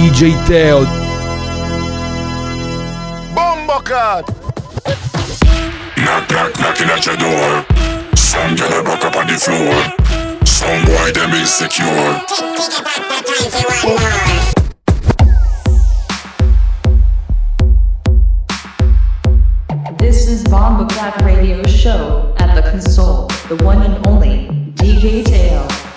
DJ Teo. Bombocat! Knock, knock, knocking at your door. Some girl a buck up on the floor. Some boy them insecure. This is Bomba Cat Radio Show at the console, the one and only DJ Teo.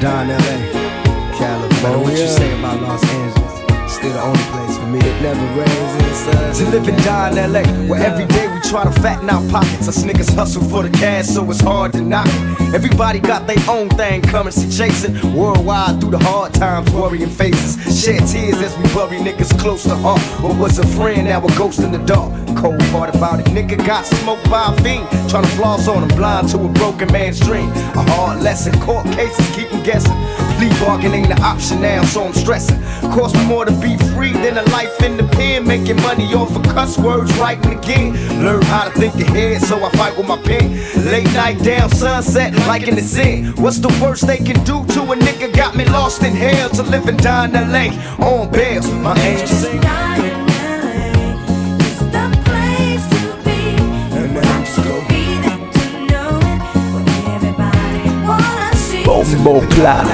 Doubt. To live and LA, California. Oh, what you say about Los Angeles? Still the only place for me. Never rains inside. To live and die in LA, where every day we try to fatten our pockets. Us niggas hustle for the cash, so it's hard to knock it. Everybody got their own thing coming, see chasing worldwide through the hard times, worrying faces. Shed tears as we bury niggas close to heart. What was a friend, now a ghost in the dark. Cold part about it, nigga got smoked by a fiend. Trying to floss on him, blind to a broken man's dream. A hard lesson, court cases keep him guessing. Plea bargain ain't an option now, so I'm stressing. Cost me more to be free than a life in the pen. Making money off of cuss words, writing again. Learn how to think ahead, so I fight with my pen. Late night down, sunset, like in the zen. What's the worst they can do to a nigga? Got me lost in hell to live and die in LA on bail. My angel Bombo Clat.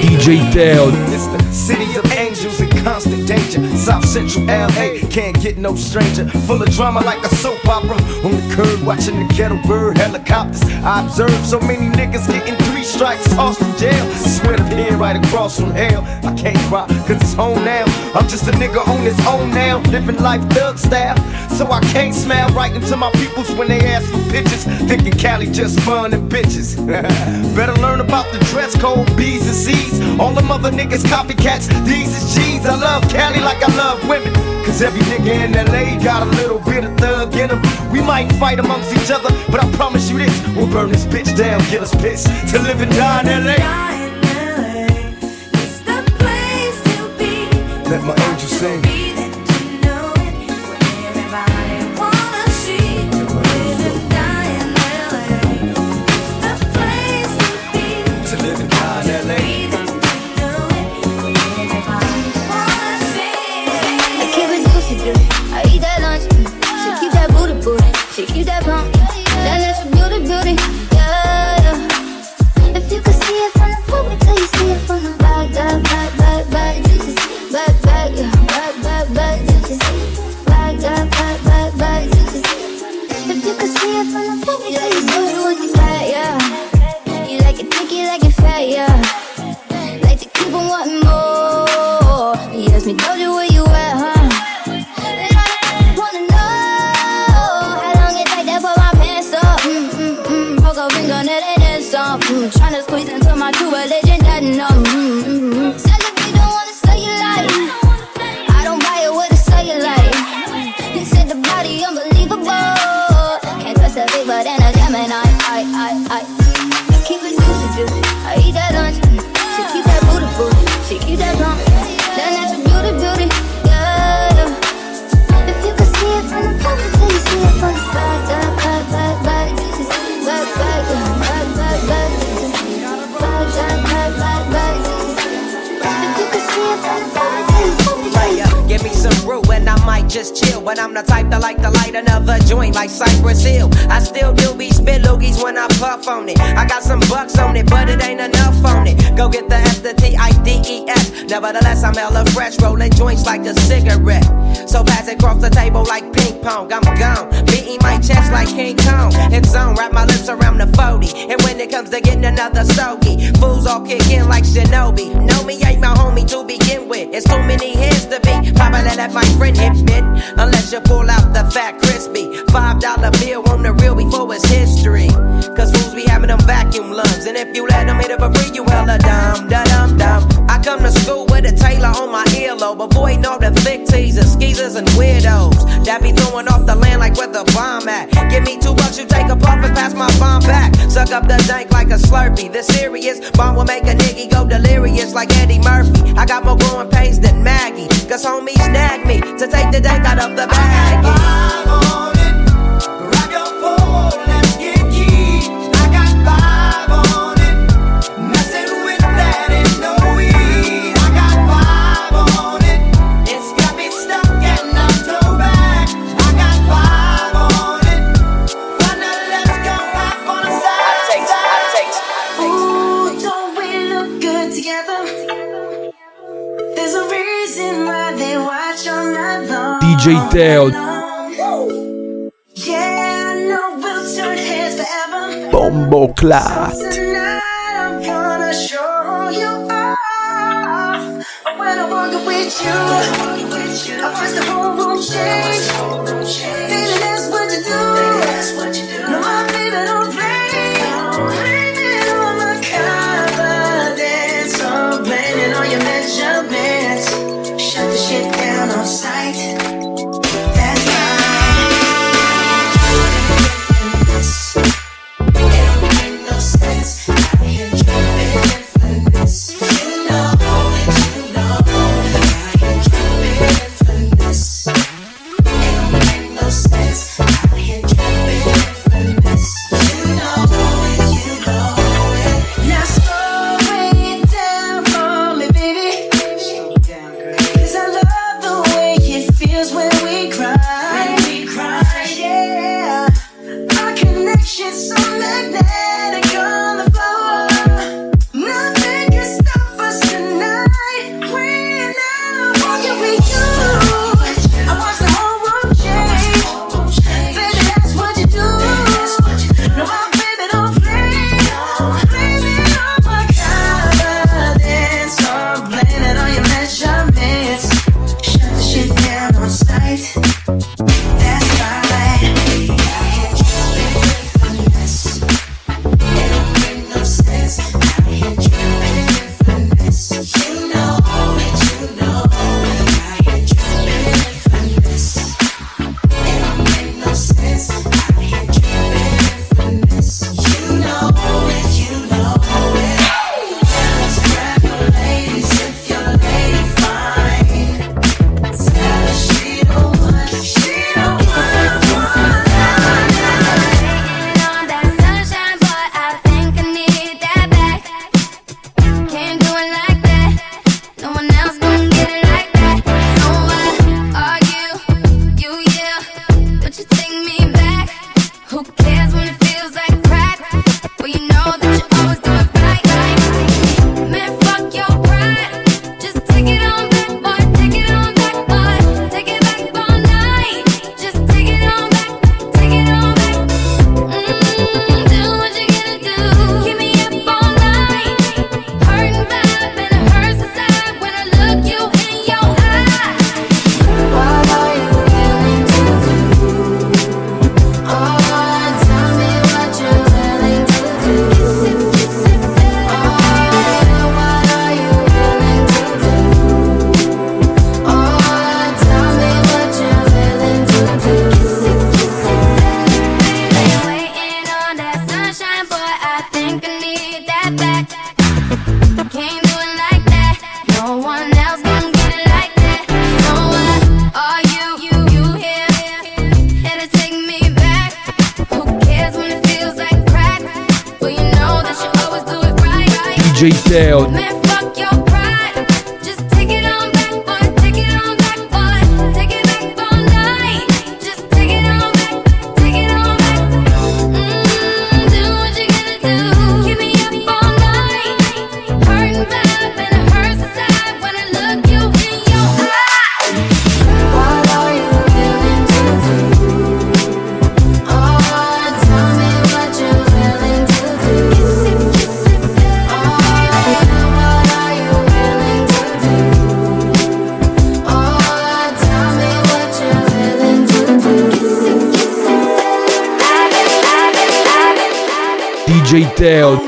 DJ Teo. It's the city of angels in constant danger. South Central LA can't get no stranger. Full of drama like a soap opera. On the curb watching the ghetto bird helicopters. I observe so many niggas getting three strikes tossed from jail. Swear to right across from hell. I can't cry cause it's home now. I'm just a nigga on his own now. Living life thug style. So I can't smile right into my peoples when they ask for pictures. Thinking Cali just fun and bitches. Better learn about the dress code, B's and C's. All them other niggas copycats, these is G's. I love Cali like I love women. Cause every nigga in LA got a little bit of thug in him. We might fight amongst each other, but I promise you this we'll burn this bitch down, get us pissed. To live and die in LA. Let my angel sing. pressure, pull out the fat crispy. Five dollar bill on the real before it's history. Cause fools be having them vacuum lungs. And if you let them hit a for free, you hella dumb, da dum dum. I come to school with a tailor on my earlobe, avoiding all the thick teasers, skeezers, and weirdos. That be throwing off the land like where the bomb at. Give me two bucks, you take a puff and pass my bomb back. Suck up the dank like a slurpee. The serious bomb will make a nigga go delirious like Eddie Murphy. I got more growing pains than Maggie. Cause homies now to take the date out of the bag. DJ Teo. Bombo Clat. So DJ Teo.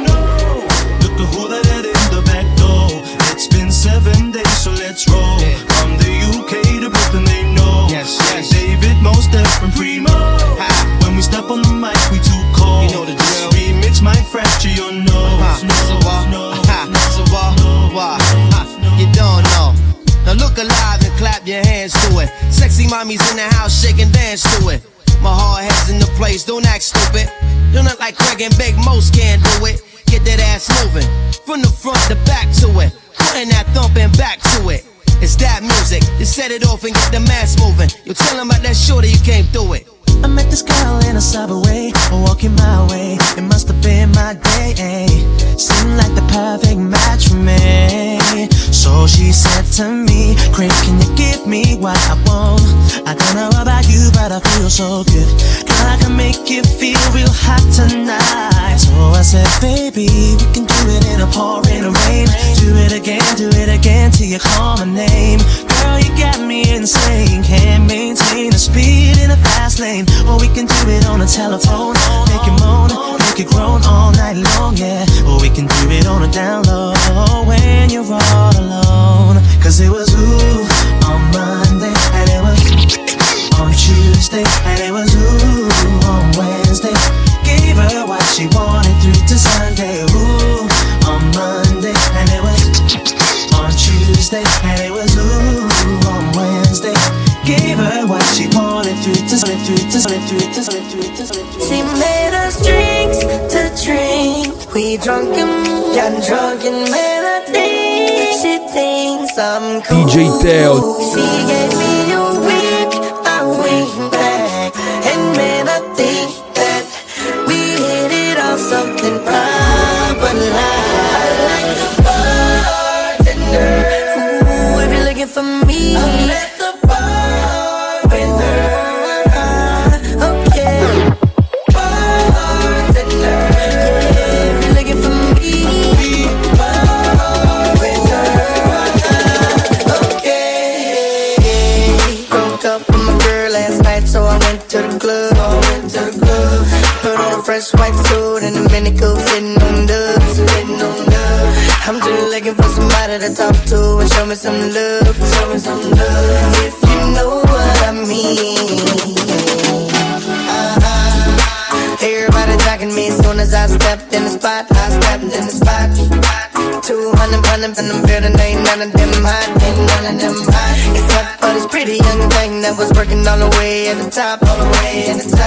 top all the way in the top.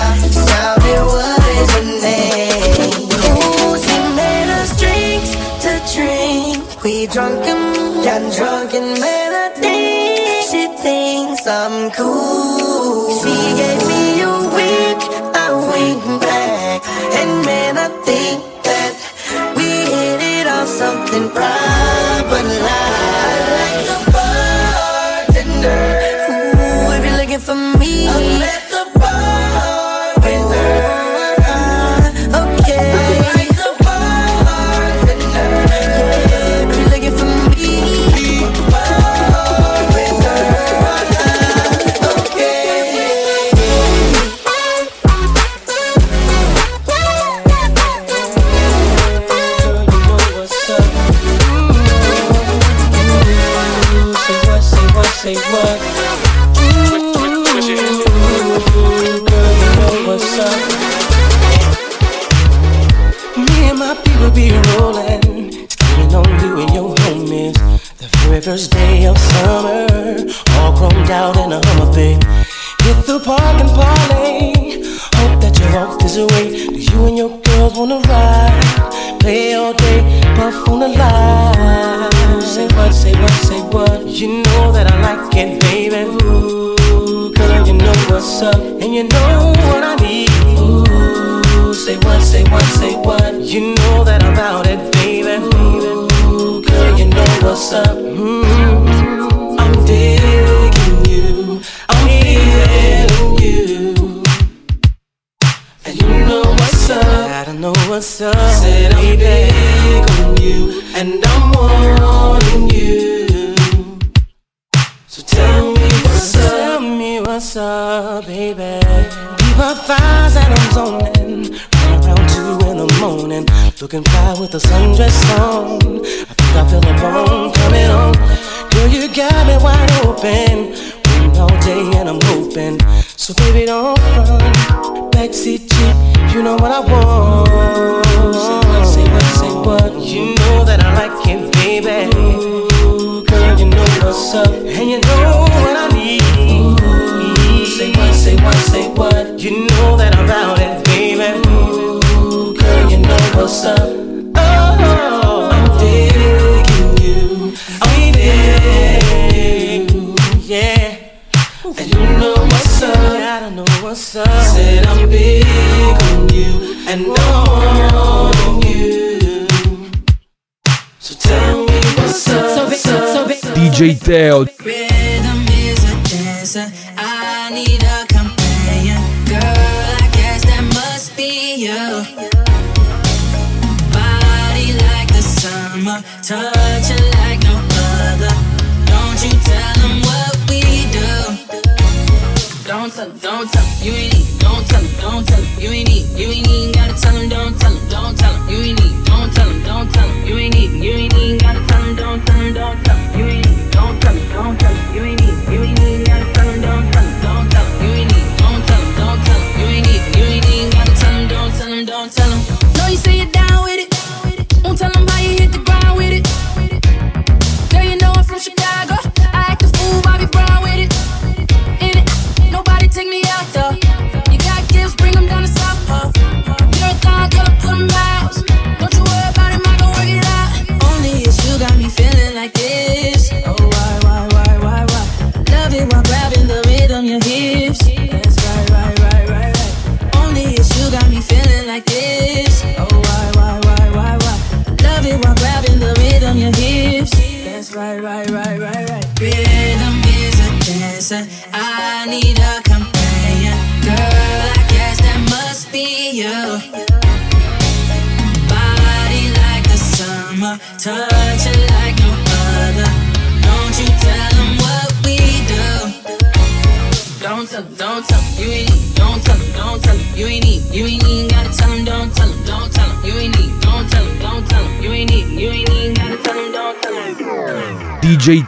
You and your girls wanna ride, play all day, puff on the line. Say what, say what, say what. You know that I like it, baby. Ooh, girl, you know what's up, and you know what I need. Ooh, say what, say what, say what. You know that I'm out it, baby. Ooh, girl, you know what's up. Mm-hmm. I'm dead. know what's up. Said I'm big on you, and I'm wanting you. So tell me what's up. Tell me what's up, baby. Deep up thighs and I'm zoning. Right around two in the morning, looking fly with a sundress on. I think I feel the bone coming on. Girl, you got me wide open working all day and I'm hoping. So baby, don't front. Backseat cheap, you know what I want. Say what, say what, say what. You know that I like it, baby. Ooh, girl, you know what's up, and you know what I need. Ooh, say what, say what, say what. You know that I'm out it, baby. Ooh, girl, you know what's up. Oh, I'm digging you. I And you know what's up. I don't know what's up. Said I'm big on you and I'm on you. So tell me what's up. So big, so big, so DJ Teo. Rhythm is a dancer. I need a companion. Girl, I guess that must be you. Body like the summer. Touch don't tell him, you ain't need, don't tell him, don't tell him, you ain't need, you ain't even gotta tell him, don't tell him, don't tell him, you ain't need, don't tell him, don't tell him, you ain't need, you ain't even gotta tell him, don't tell him, don't tell him, you ain't need, don't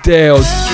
Dale.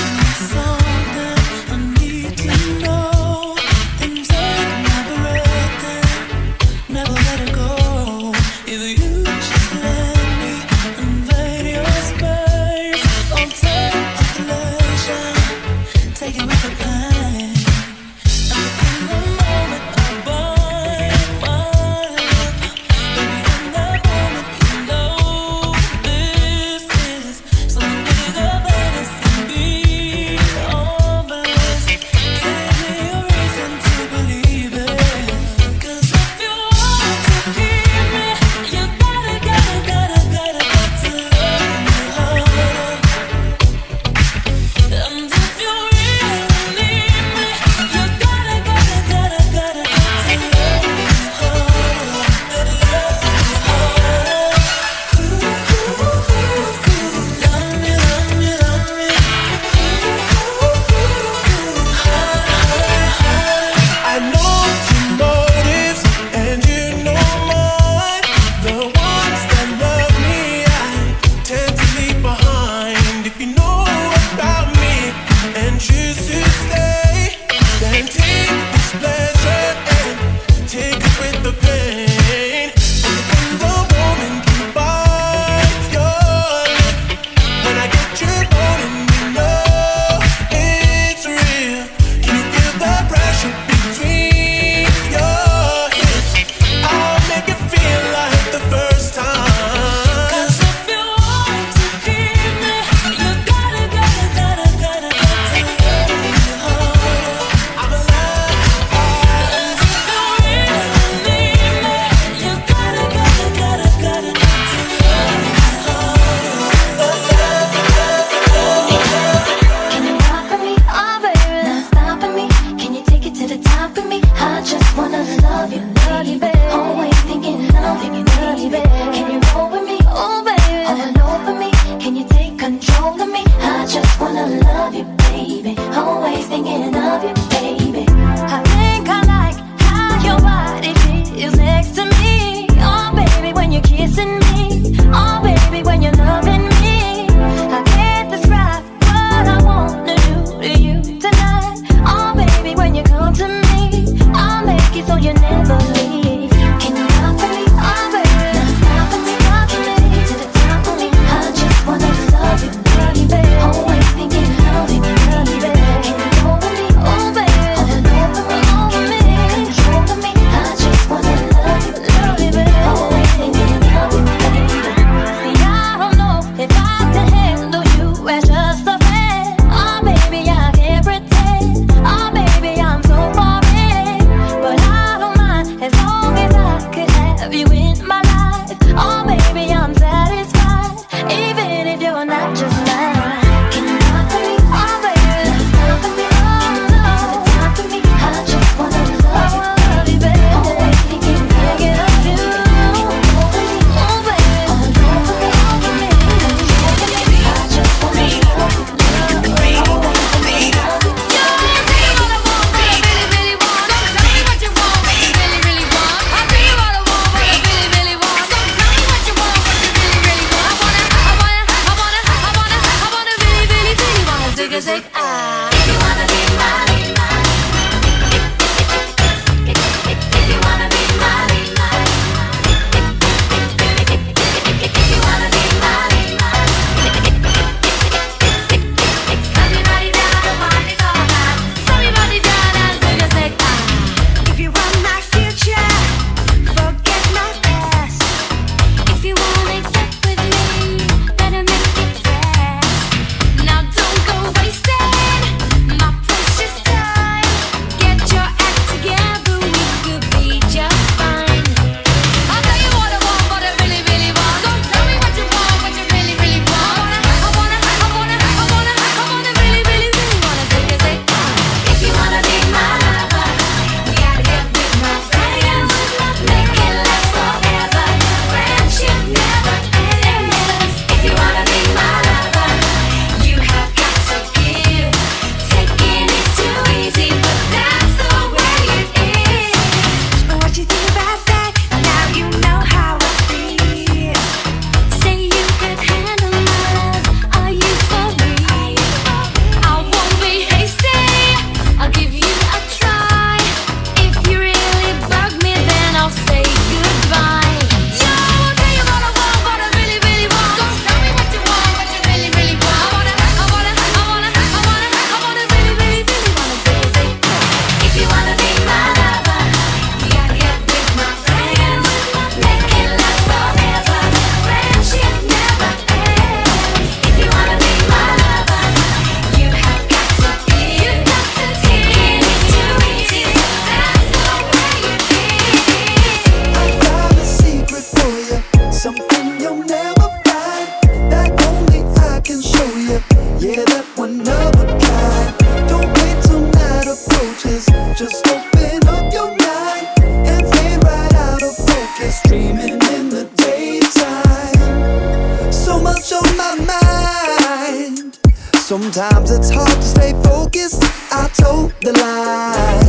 Sometimes it's hard to stay focused. I told the lie.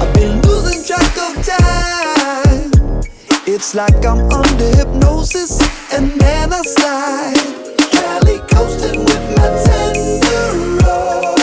I've been losing track of time. It's like I'm under hypnosis and then I slide. Cali coasting with my tender.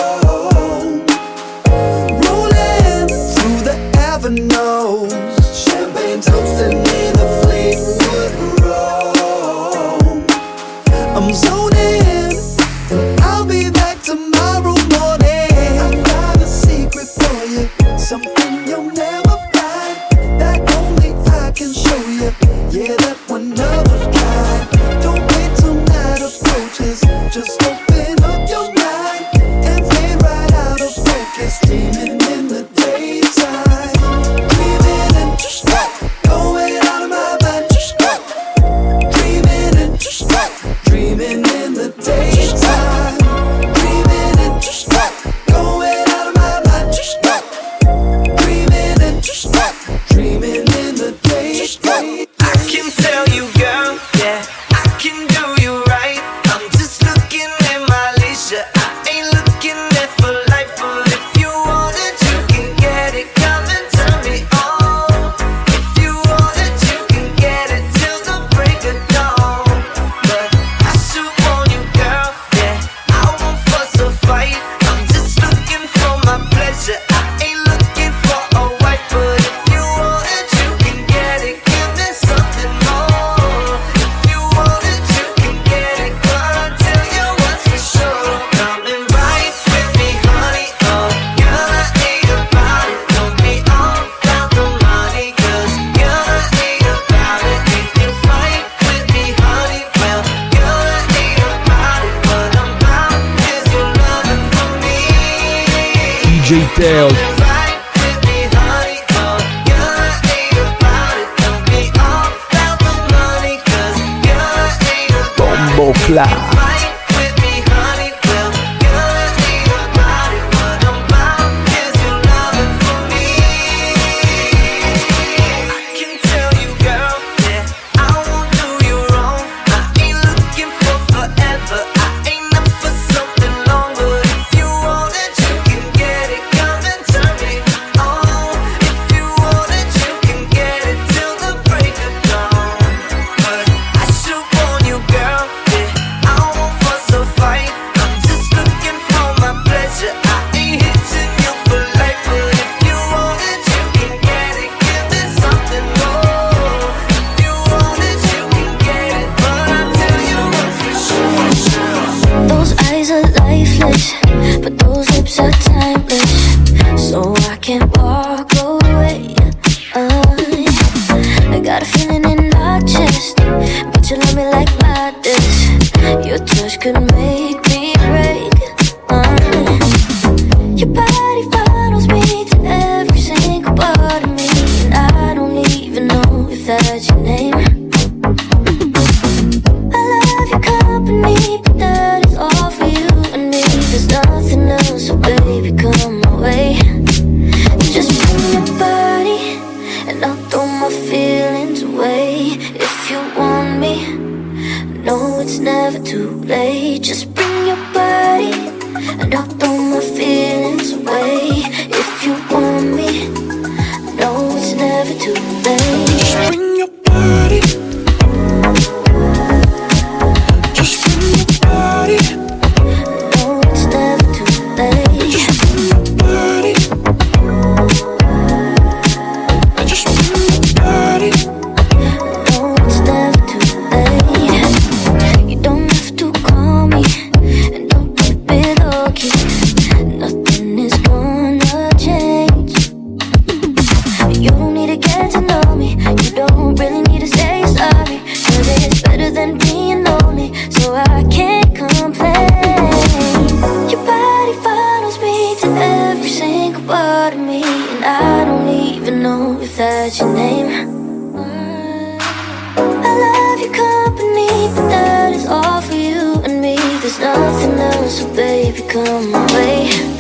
Come my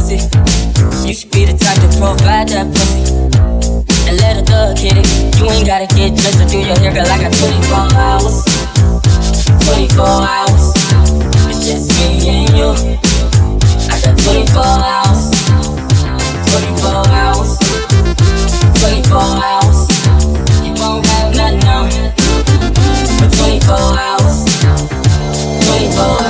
pussy. You should be the type to provide that pussy. And let a thug hit it. You ain't gotta get dressed to do your hair, girl. I got 24 hours. 24 hours. It's just me and you. I got 24 hours. 24 hours. 24 hours. You won't have nothing on. For 24 hours. 24 hours.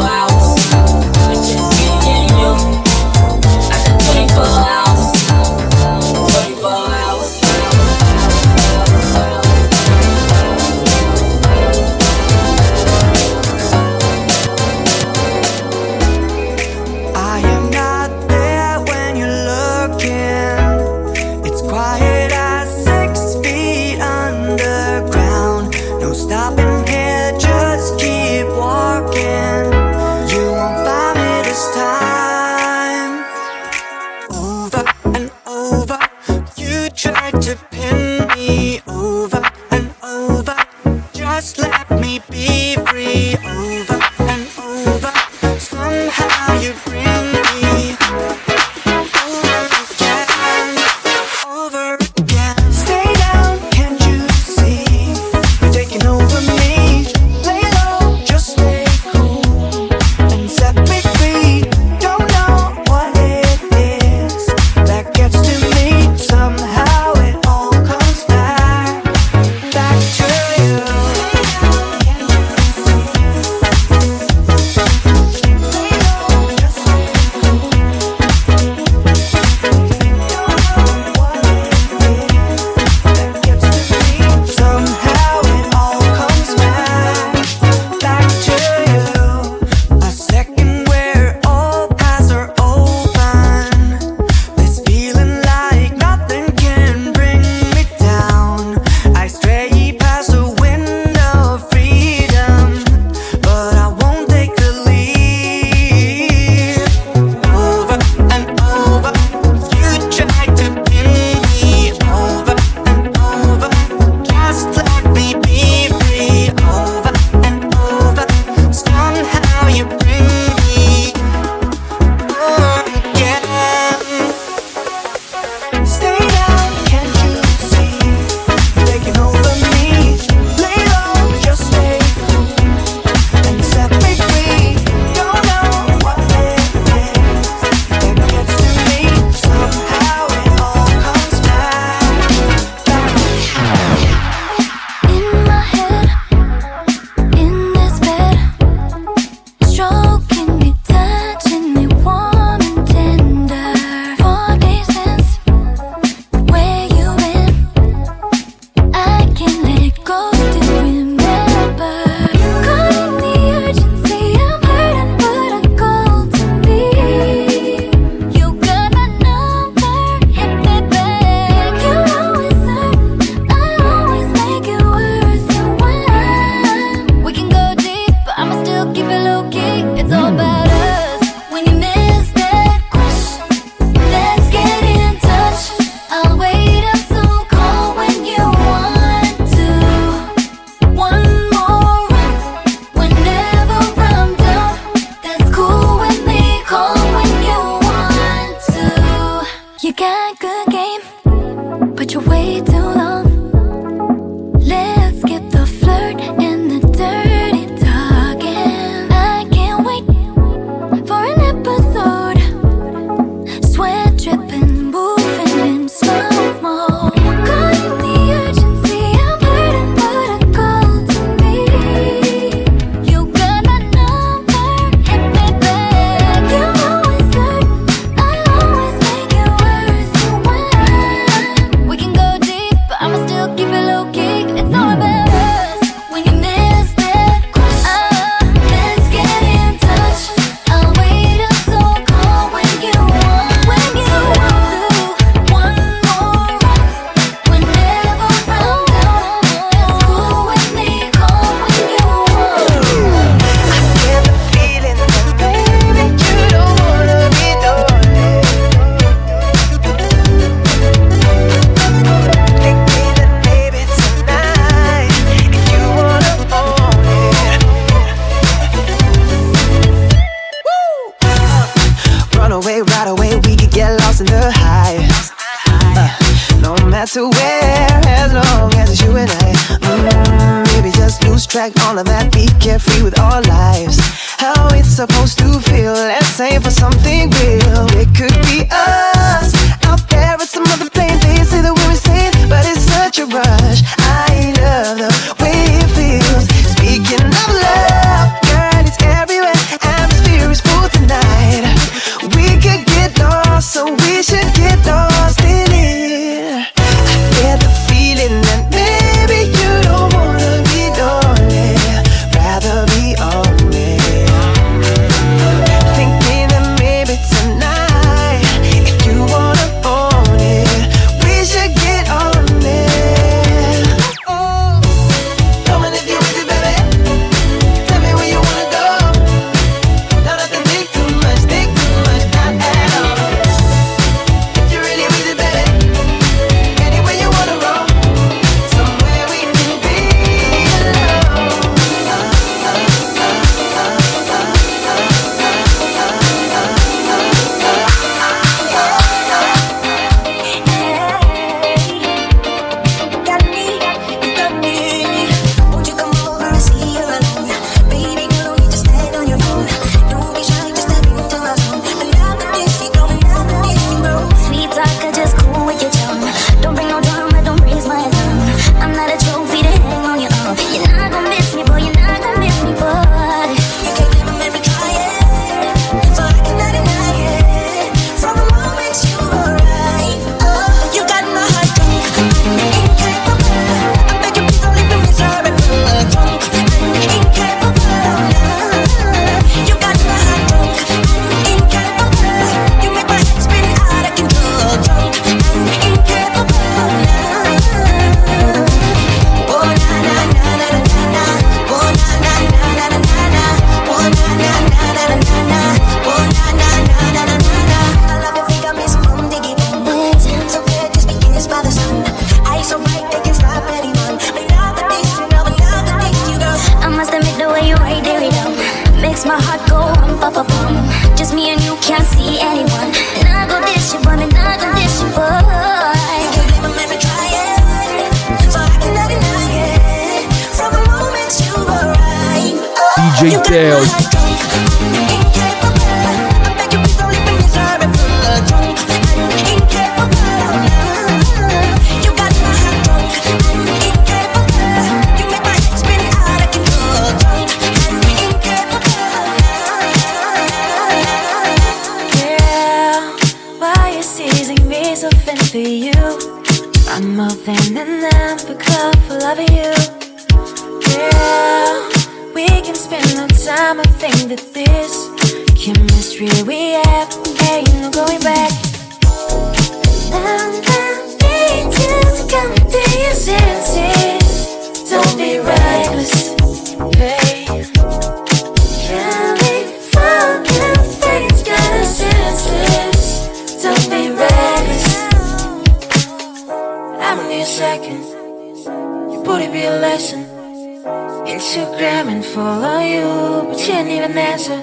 follow you, but you didn't even answer.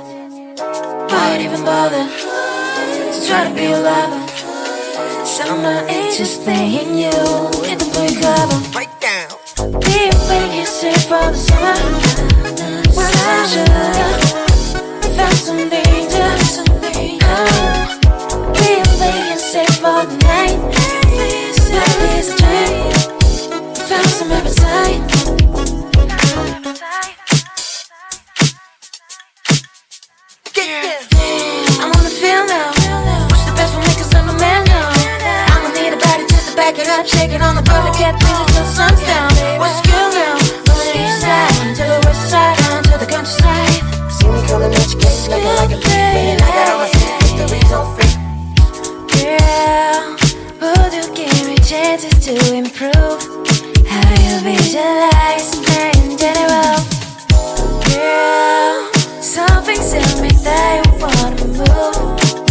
Why'd even bother to try to be a lover? So I'm not just playing you with the blue cover. Right down. Be waiting here for the summer. Well, I'm sure found some danger. Oh, be waiting here for the night. shaking on the bar I kept busy till the sun's down. What's good now? From side to the west side, to the countryside. See me coming at looking like a. I got all my. Girl, would you give me chances to improve? How you visualize in general? Girl, something's in me that you wanna move.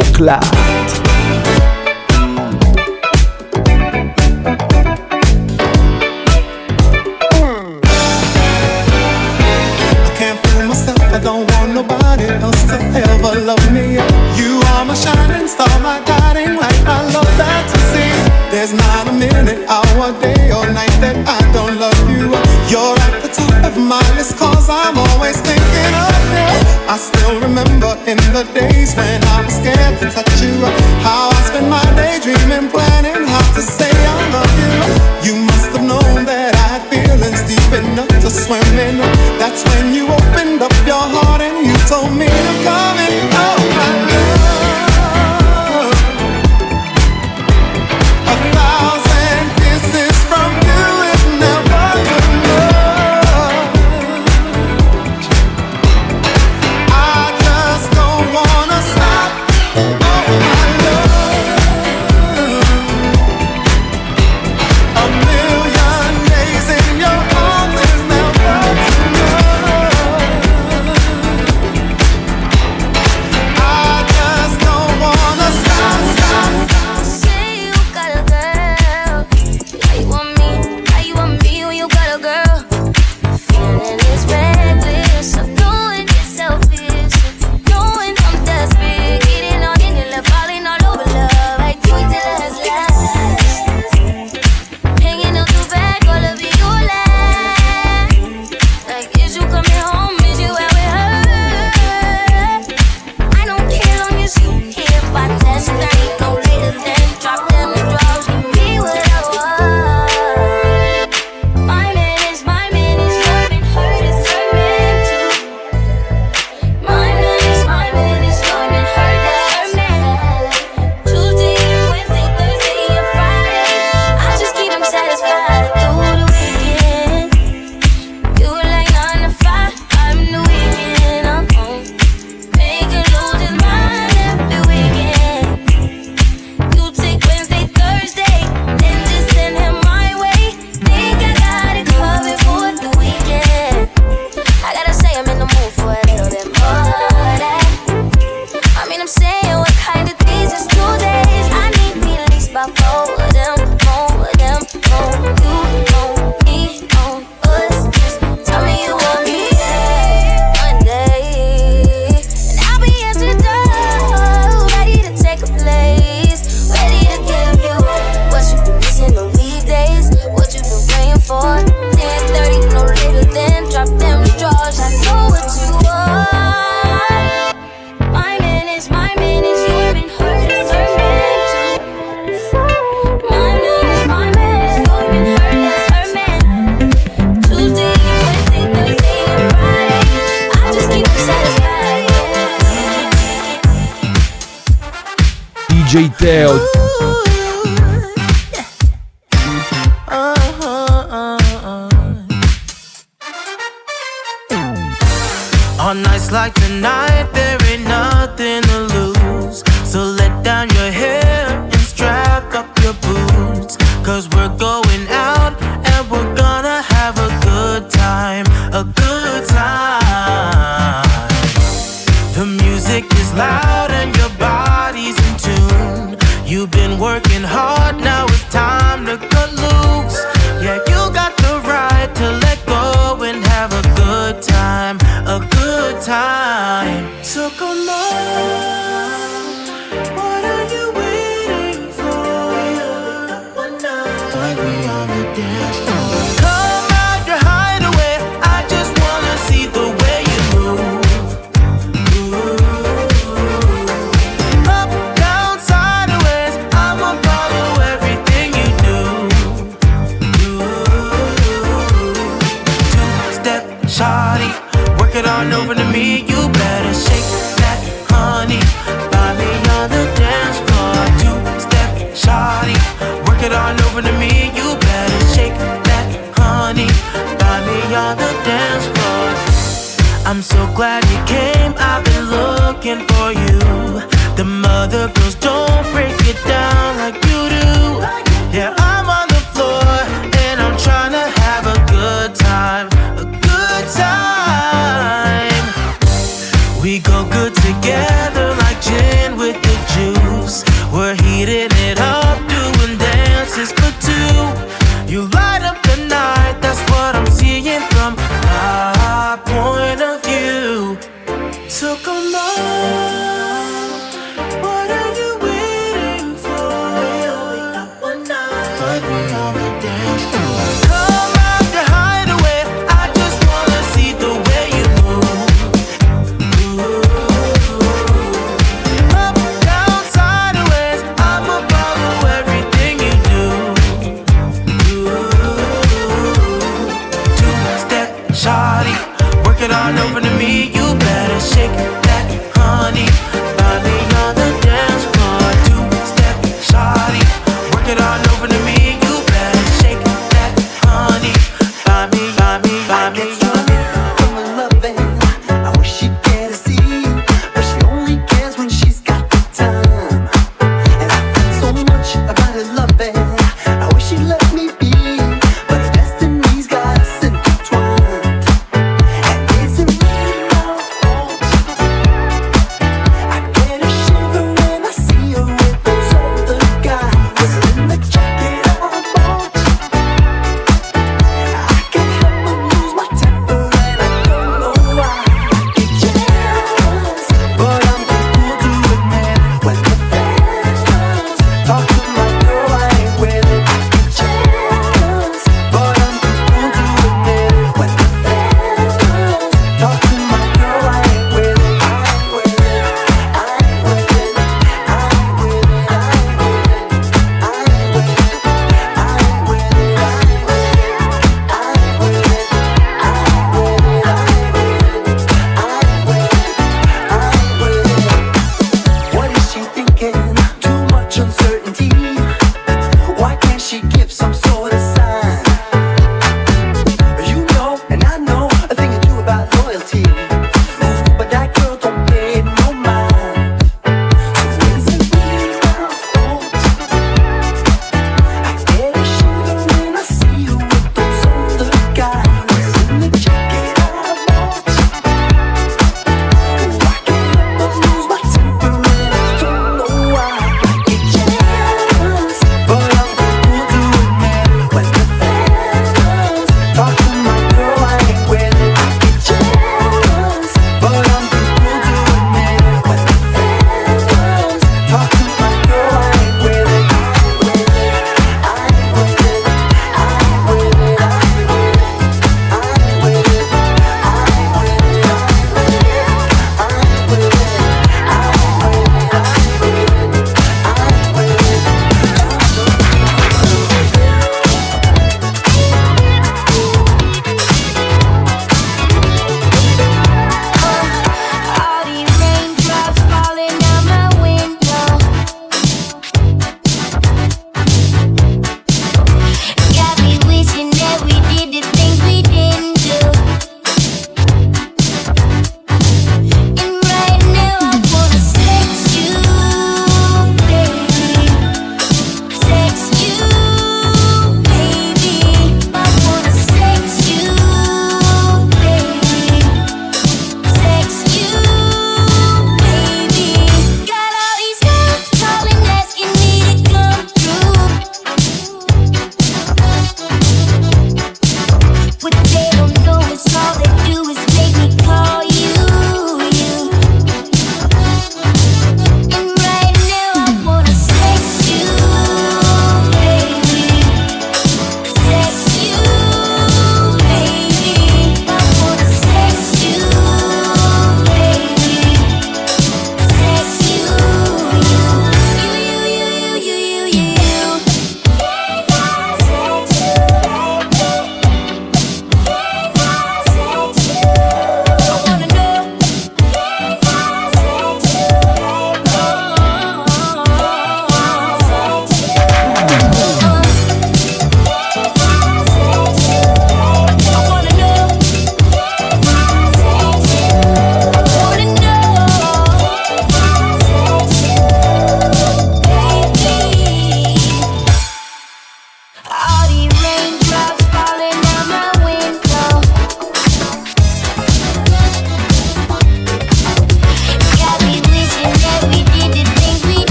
Bombo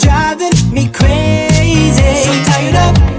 driving me crazy. So I'm tired of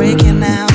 freaking out,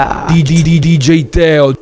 Bombo Club. DJ Teo.